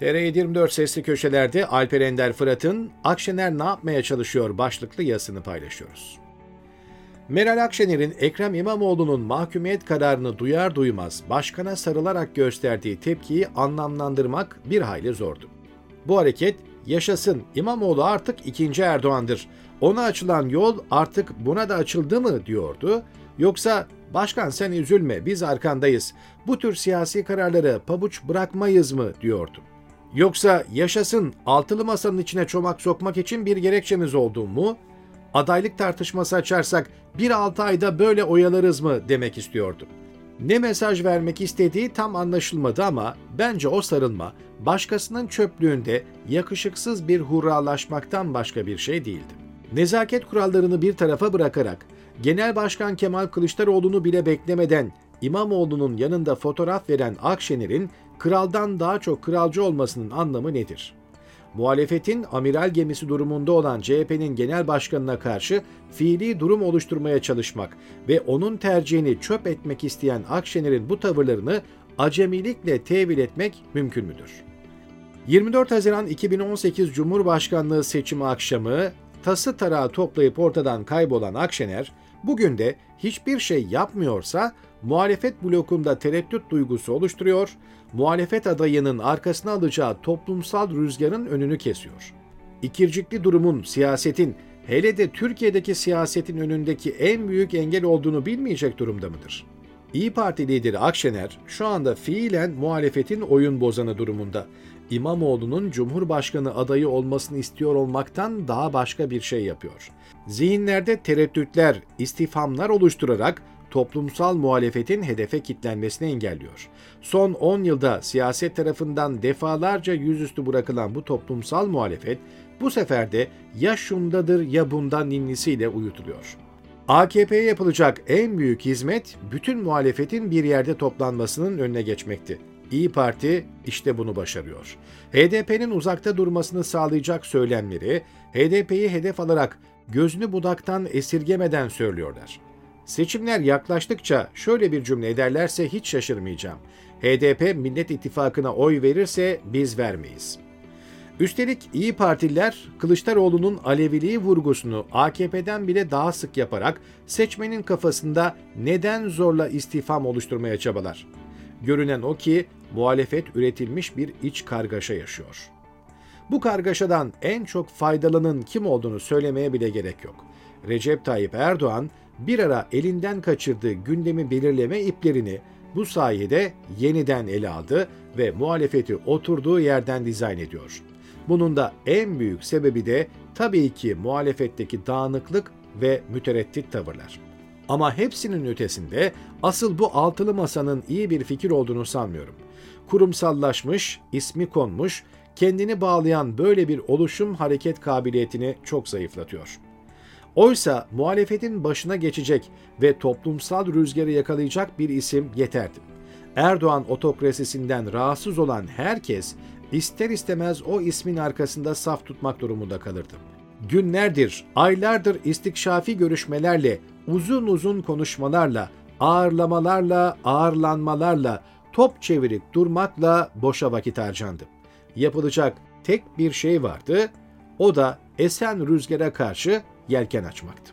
TR24 sesli köşelerde Alper Ender Fırat'ın Akşener ne yapmaya çalışıyor başlıklı yazısını paylaşıyoruz. Meral Akşener'in Ekrem İmamoğlu'nun mahkumiyet kararını duyar duymaz başkana sarılarak gösterdiği tepkiyi anlamlandırmak bir hayli zordu. Bu hareket yaşasın İmamoğlu artık ikinci Erdoğan'dır. Ona açılan yol artık buna da açıldı mı diyordu. Yoksa başkan sen üzülme biz arkandayız. Bu tür siyasi kararları pabuç bırakmayız mı diyordu. Yoksa yaşasın altılı masanın içine çomak sokmak için bir gerekçemiz oldu mu? Adaylık tartışması açarsak bir altı ayda böyle oyalarız mı demek istiyordu. Ne mesaj vermek istediği tam anlaşılmadı ama bence o sarılma başkasının çöplüğünde yakışıksız bir hurralaşmaktan başka bir şey değildi. Nezaket kurallarını bir tarafa bırakarak Genel Başkan Kemal Kılıçdaroğlu'nu bile beklemeden İmamoğlu'nun yanında fotoğraf veren Akşener'in kraldan daha çok kralcı olmasının anlamı nedir? Muhalefetin amiral gemisi durumunda olan CHP'nin genel başkanına karşı fiili durum oluşturmaya çalışmak ve onun tercihini çöp etmek isteyen Akşener'in bu tavırlarını acemilikle tevil etmek mümkün müdür? 24 Haziran 2018 Cumhurbaşkanlığı seçimi akşamı tası tarağı toplayıp ortadan kaybolan Akşener, bugün de hiçbir şey yapmıyorsa muhalefet blokunda tereddüt duygusu oluşturuyor, muhalefet adayının arkasına alacağı toplumsal rüzgarın önünü kesiyor. İkircikli durumun, siyasetin, hele de Türkiye'deki siyasetin önündeki en büyük engel olduğunu bilmeyecek durumda mıdır? İyi Parti lideri Akşener şu anda fiilen muhalefetin oyun bozanı durumunda. İmamoğlu'nun Cumhurbaşkanı adayı olmasını istiyor olmaktan daha başka bir şey yapıyor. Zihinlerde tereddütler, istifamlar oluşturarak toplumsal muhalefetin hedefe kitlenmesini engelliyor. Son 10 yılda siyaset tarafından defalarca yüzüstü bırakılan bu toplumsal muhalefet bu sefer de ya şundadır ya bundan ninnisiyle uyutuluyor. AKP'ye yapılacak en büyük hizmet bütün muhalefetin bir yerde toplanmasının önüne geçmekti. İyi Parti işte bunu başarıyor. HDP'nin uzakta durmasını sağlayacak söylemleri HDP'yi hedef alarak gözünü budaktan esirgemeden söylüyorlar. Seçimler yaklaştıkça şöyle bir cümle ederlerse hiç şaşırmayacağım. HDP Millet İttifakı'na oy verirse biz vermeyiz. Üstelik İyi Partililer Kılıçdaroğlu'nun Aleviliği vurgusunu AKP'den bile daha sık yaparak seçmenin kafasında neden zorla istifam oluşturmaya çabalar. Görünen o ki muhalefet üretilmiş bir iç kargaşa yaşıyor. Bu kargaşadan en çok faydalanın kim olduğunu söylemeye bile gerek yok. Recep Tayyip Erdoğan bir ara elinden kaçırdığı gündemi belirleme iplerini bu sayede yeniden ele aldı ve muhalefeti oturduğu yerden dizayn ediyor. Bunun da en büyük sebebi de tabii ki muhalefetteki dağınıklık ve mütereddit tavırlar. Ama hepsinin ötesinde asıl bu altılı masanın iyi bir fikir olduğunu sanmıyorum. Kurumsallaşmış, ismi konmuş, kendini bağlayan böyle bir oluşum hareket kabiliyetini çok zayıflatıyor. Oysa muhalefetin başına geçecek ve toplumsal rüzgarı yakalayacak bir isim yeterdi. Erdoğan otokrasisinden rahatsız olan herkes ister istemez o ismin arkasında saf tutmak durumunda kalırdı. Günlerdir, aylardır istikşafi görüşmelerle, uzun uzun konuşmalarla, ağırlamalarla, ağırlanmalarla, top çevirip durmakla boşa vakit harcandı. Yapılacak tek bir şey vardı, o da esen rüzgara karşı yelken açmaktı.